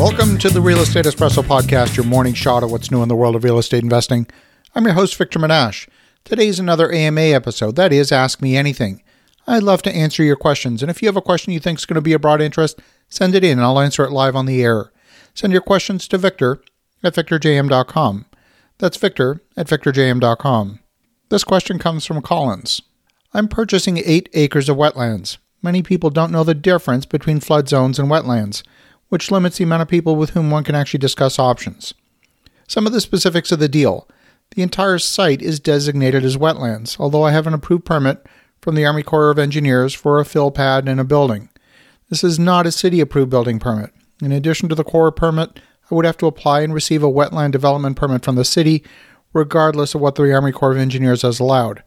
Welcome to the Real Estate Espresso Podcast, your morning shot of what's new in the world of real estate investing. I'm your host, Victor Menasce. Today's another AMA episode, that is, Ask Me Anything. I'd love to answer your questions, and if you have a question you think is going to be of broad interest, send it in and I'll answer it live on the air. Send your questions to Victor at victorjm.com. That's Victor at victorjm.com. This question comes from Collins. I'm purchasing eight acres of wetlands. Many people don't know the difference between flood zones and wetlands which limits the amount of people with whom one can actually discuss options. Some of the specifics of the deal. The entire site is designated as wetlands, although I have an approved permit from the Army Corps of Engineers for a fill pad and a building. This is not a city approved building permit. In addition to the Corps permit, I would have to apply and receive a wetland development permit from the city, regardless of what the Army Corps of Engineers has allowed.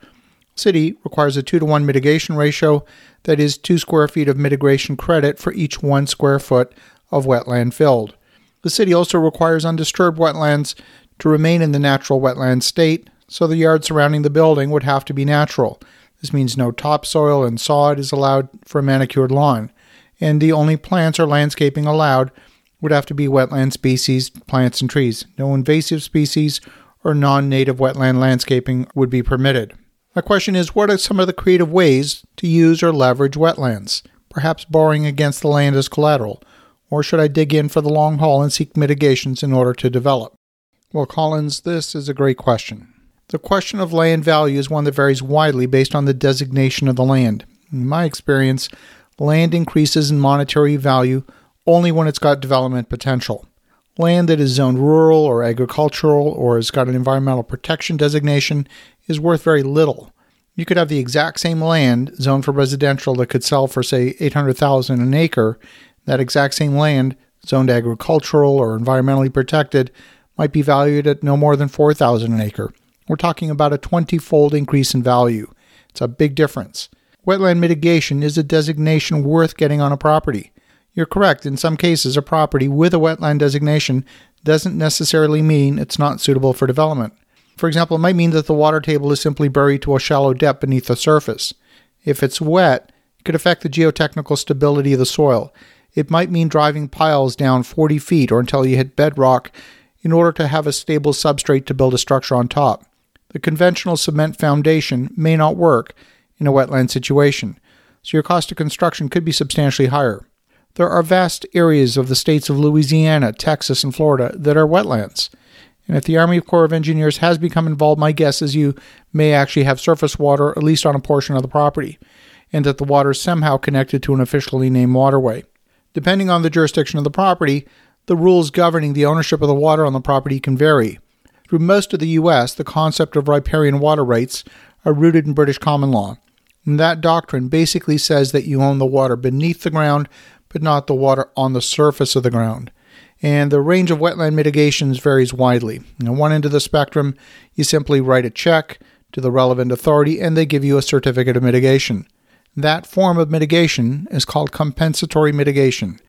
City requires a 2 to 1 mitigation ratio, that is, 2 square feet of mitigation credit for each 1 square foot of wetland filled. The city also requires undisturbed wetlands to remain in the natural wetland state, so the yard surrounding the building would have to be natural. This means no topsoil and sod is allowed for a manicured lawn, and the only plants or landscaping allowed would have to be wetland species, plants, and trees. No invasive species or non native wetland landscaping would be permitted. My question is what are some of the creative ways to use or leverage wetlands? Perhaps borrowing against the land as collateral, or should I dig in for the long haul and seek mitigations in order to develop? Well, Collins, this is a great question. The question of land value is one that varies widely based on the designation of the land. In my experience, land increases in monetary value only when it's got development potential. Land that is zoned rural or agricultural or has got an environmental protection designation is worth very little. You could have the exact same land zoned for residential that could sell for say 800,000 an acre that exact same land, zoned agricultural or environmentally protected, might be valued at no more than 4000 an acre. We're talking about a 20-fold increase in value. It's a big difference. Wetland mitigation is a designation worth getting on a property. You're correct, in some cases, a property with a wetland designation doesn't necessarily mean it's not suitable for development. For example, it might mean that the water table is simply buried to a shallow depth beneath the surface. If it's wet, it could affect the geotechnical stability of the soil it might mean driving piles down 40 feet or until you hit bedrock in order to have a stable substrate to build a structure on top. The conventional cement foundation may not work in a wetland situation, so your cost of construction could be substantially higher. There are vast areas of the states of Louisiana, Texas, and Florida that are wetlands. And if the Army Corps of Engineers has become involved, my guess is you may actually have surface water, at least on a portion of the property, and that the water is somehow connected to an officially named waterway. Depending on the jurisdiction of the property, the rules governing the ownership of the water on the property can vary. Through most of the U.S., the concept of riparian water rights are rooted in British common law. And that doctrine basically says that you own the water beneath the ground, but not the water on the surface of the ground. And the range of wetland mitigations varies widely. On one end of the spectrum, you simply write a check to the relevant authority and they give you a certificate of mitigation. That form of mitigation is called compensatory mitigation.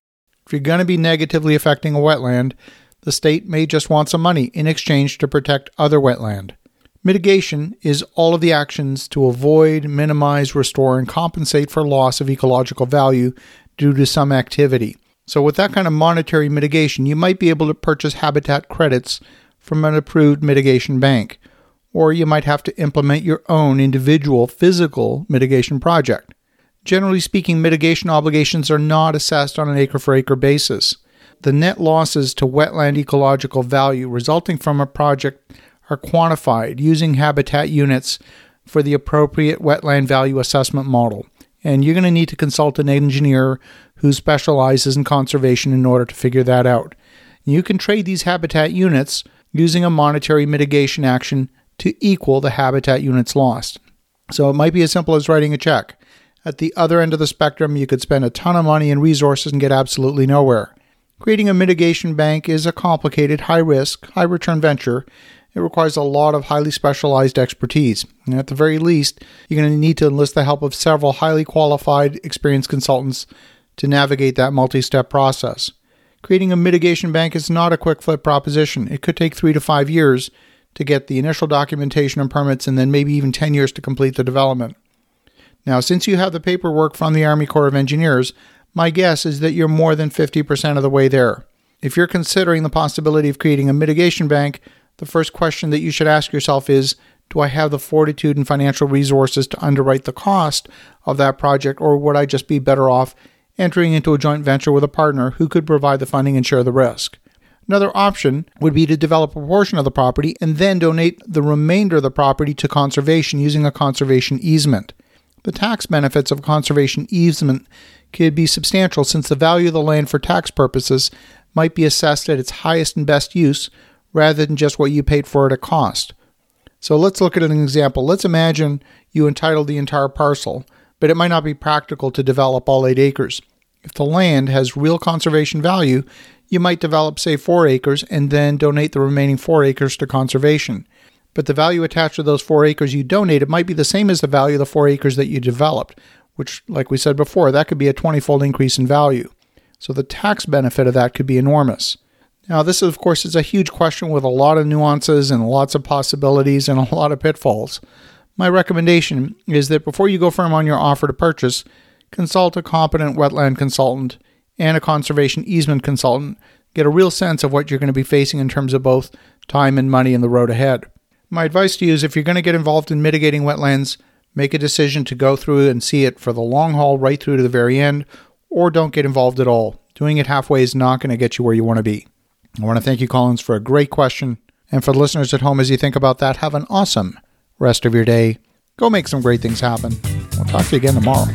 If you're going to be negatively affecting a wetland, the state may just want some money in exchange to protect other wetland. Mitigation is all of the actions to avoid, minimize, restore, and compensate for loss of ecological value due to some activity. So, with that kind of monetary mitigation, you might be able to purchase habitat credits from an approved mitigation bank or you might have to implement your own individual physical mitigation project. Generally speaking, mitigation obligations are not assessed on an acre for acre basis. The net losses to wetland ecological value resulting from a project are quantified using habitat units for the appropriate wetland value assessment model. And you're going to need to consult an engineer who specializes in conservation in order to figure that out. You can trade these habitat units using a monetary mitigation action to equal the habitat units lost. So it might be as simple as writing a check. At the other end of the spectrum, you could spend a ton of money and resources and get absolutely nowhere. Creating a mitigation bank is a complicated, high risk, high return venture. It requires a lot of highly specialized expertise. And at the very least, you're going to need to enlist the help of several highly qualified, experienced consultants to navigate that multi step process. Creating a mitigation bank is not a quick flip proposition. It could take three to five years to get the initial documentation and permits, and then maybe even 10 years to complete the development. Now, since you have the paperwork from the Army Corps of Engineers, my guess is that you're more than 50% of the way there. If you're considering the possibility of creating a mitigation bank, the first question that you should ask yourself is Do I have the fortitude and financial resources to underwrite the cost of that project, or would I just be better off entering into a joint venture with a partner who could provide the funding and share the risk? Another option would be to develop a portion of the property and then donate the remainder of the property to conservation using a conservation easement. The tax benefits of a conservation easement could be substantial since the value of the land for tax purposes might be assessed at its highest and best use rather than just what you paid for it at cost. So let's look at an example. Let's imagine you entitled the entire parcel, but it might not be practical to develop all eight acres. If the land has real conservation value, you might develop, say, four acres and then donate the remaining four acres to conservation. But the value attached to those four acres you donated might be the same as the value of the four acres that you developed, which, like we said before, that could be a 20 fold increase in value. So the tax benefit of that could be enormous. Now, this, of course, is a huge question with a lot of nuances and lots of possibilities and a lot of pitfalls. My recommendation is that before you go firm on your offer to purchase, consult a competent wetland consultant and a conservation easement consultant, get a real sense of what you're going to be facing in terms of both time and money in the road ahead. My advice to you is if you're going to get involved in mitigating wetlands, make a decision to go through and see it for the long haul right through to the very end, or don't get involved at all. Doing it halfway is not going to get you where you want to be. I want to thank you, Collins, for a great question. And for the listeners at home, as you think about that, have an awesome rest of your day. Go make some great things happen. We'll talk to you again tomorrow.